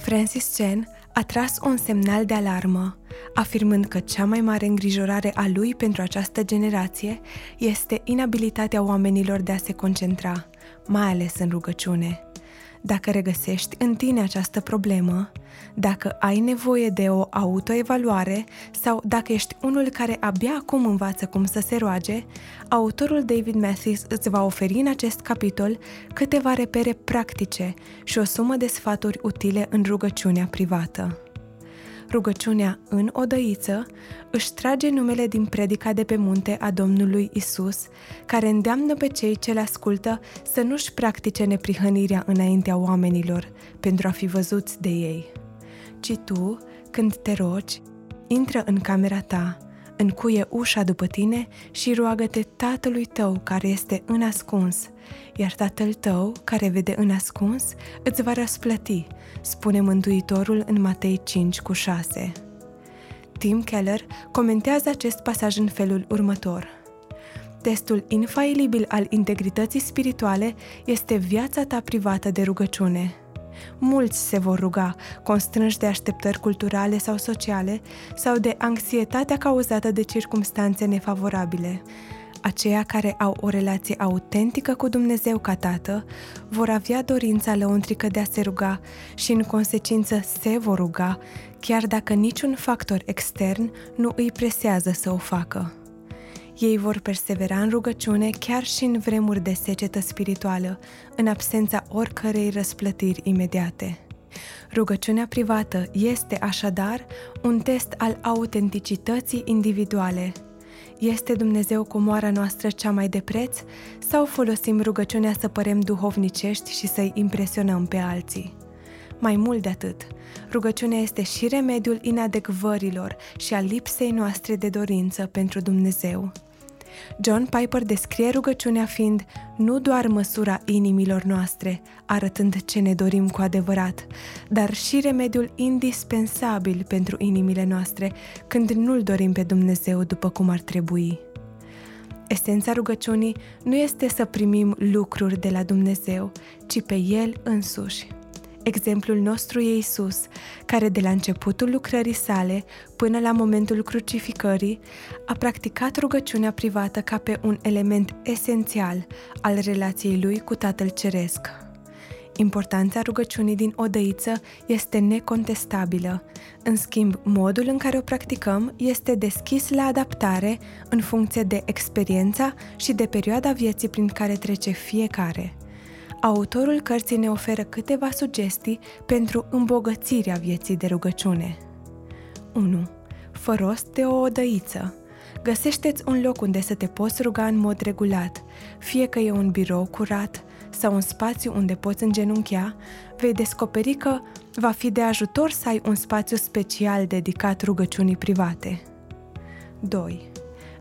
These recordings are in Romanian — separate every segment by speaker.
Speaker 1: Francis Chen a tras un semnal de alarmă, afirmând că cea mai mare îngrijorare a lui pentru această generație este inabilitatea oamenilor de a se concentra, mai ales în rugăciune. Dacă regăsești în tine această problemă, dacă ai nevoie de o autoevaluare sau dacă ești unul care abia acum învață cum să se roage, autorul David Matthews îți va oferi în acest capitol câteva repere practice și o sumă de sfaturi utile în rugăciunea privată rugăciunea în odăiță, își trage numele din predica de pe munte a Domnului Isus, care îndeamnă pe cei ce le ascultă să nu-și practice neprihănirea înaintea oamenilor pentru a fi văzuți de ei. Ci tu, când te rogi, intră în camera ta, încuie ușa după tine și roagă-te Tatălui tău care este în ascuns, iar Tatăl tău care vede în ascuns îți va răsplăti, spune Mântuitorul în Matei 5 cu 6. Tim Keller comentează acest pasaj în felul următor. Testul infailibil al integrității spirituale este viața ta privată de rugăciune – Mulți se vor ruga, constrânși de așteptări culturale sau sociale sau de anxietatea cauzată de circumstanțe nefavorabile. Aceia care au o relație autentică cu Dumnezeu ca Tată vor avea dorința lăuntrică de a se ruga și în consecință se vor ruga, chiar dacă niciun factor extern nu îi presează să o facă. Ei vor persevera în rugăciune chiar și în vremuri de secetă spirituală, în absența oricărei răsplătiri imediate. Rugăciunea privată este așadar un test al autenticității individuale. Este Dumnezeu comoara noastră cea mai de preț sau folosim rugăciunea să părem duhovnicești și să-i impresionăm pe alții? Mai mult de atât, rugăciunea este și remediul inadecvărilor și a lipsei noastre de dorință pentru Dumnezeu. John Piper descrie rugăciunea fiind nu doar măsura inimilor noastre, arătând ce ne dorim cu adevărat, dar și remediul indispensabil pentru inimile noastre când nu-L dorim pe Dumnezeu după cum ar trebui. Esența rugăciunii nu este să primim lucruri de la Dumnezeu, ci pe El însuși. Exemplul nostru e Isus, care de la începutul lucrării sale până la momentul crucificării a practicat rugăciunea privată ca pe un element esențial al relației lui cu Tatăl Ceresc. Importanța rugăciunii din odăiță este necontestabilă. În schimb, modul în care o practicăm este deschis la adaptare în funcție de experiența și de perioada vieții prin care trece fiecare – Autorul cărții ne oferă câteva sugestii pentru îmbogățirea vieții de rugăciune. 1. Fă rost de o odăiță. Găsește-ți un loc unde să te poți ruga în mod regulat, fie că e un birou curat sau un spațiu unde poți îngenunchea, vei descoperi că va fi de ajutor să ai un spațiu special dedicat rugăciunii private. 2.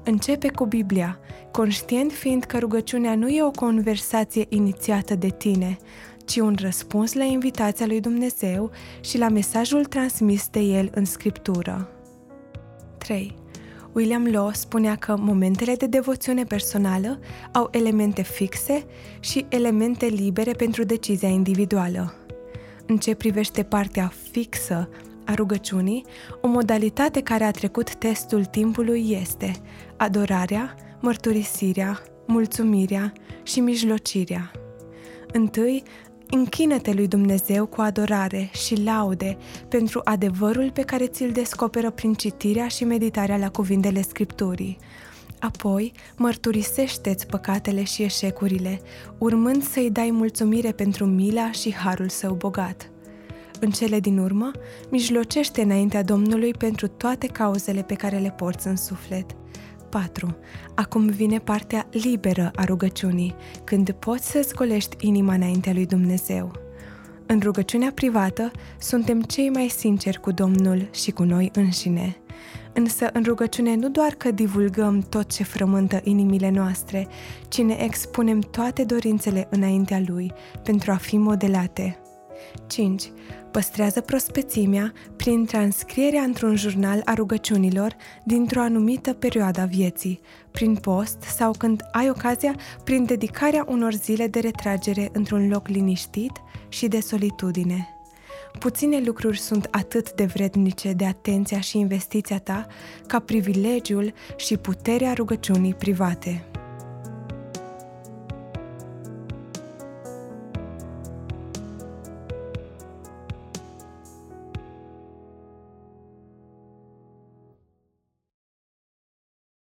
Speaker 1: Începe cu Biblia, conștient fiind că rugăciunea nu e o conversație inițiată de tine, ci un răspuns la invitația lui Dumnezeu și la mesajul transmis de el în Scriptură. 3. William Law spunea că momentele de devoțiune personală au elemente fixe și elemente libere pentru decizia individuală. În ce privește partea fixă a rugăciunii, o modalitate care a trecut testul timpului este adorarea, mărturisirea, mulțumirea și mijlocirea. Întâi, închină-te lui Dumnezeu cu adorare și laude pentru adevărul pe care ți-l descoperă prin citirea și meditarea la cuvintele Scripturii. Apoi, mărturisește-ți păcatele și eșecurile, urmând să-i dai mulțumire pentru mila și harul său bogat. În cele din urmă, mijlocește înaintea Domnului pentru toate cauzele pe care le porți în suflet. 4. Acum vine partea liberă a rugăciunii, când poți să-ți golești inima înaintea lui Dumnezeu. În rugăciunea privată suntem cei mai sinceri cu Domnul și cu noi înșine. Însă în rugăciune nu doar că divulgăm tot ce frământă inimile noastre, ci ne expunem toate dorințele înaintea Lui pentru a fi modelate. 5. Păstrează prospețimea prin transcrierea într-un jurnal a rugăciunilor dintr-o anumită perioadă a vieții, prin post sau când ai ocazia, prin dedicarea unor zile de retragere într-un loc liniștit și de solitudine. Puține lucruri sunt atât de vrednice de atenția și investiția ta ca privilegiul și puterea rugăciunii private.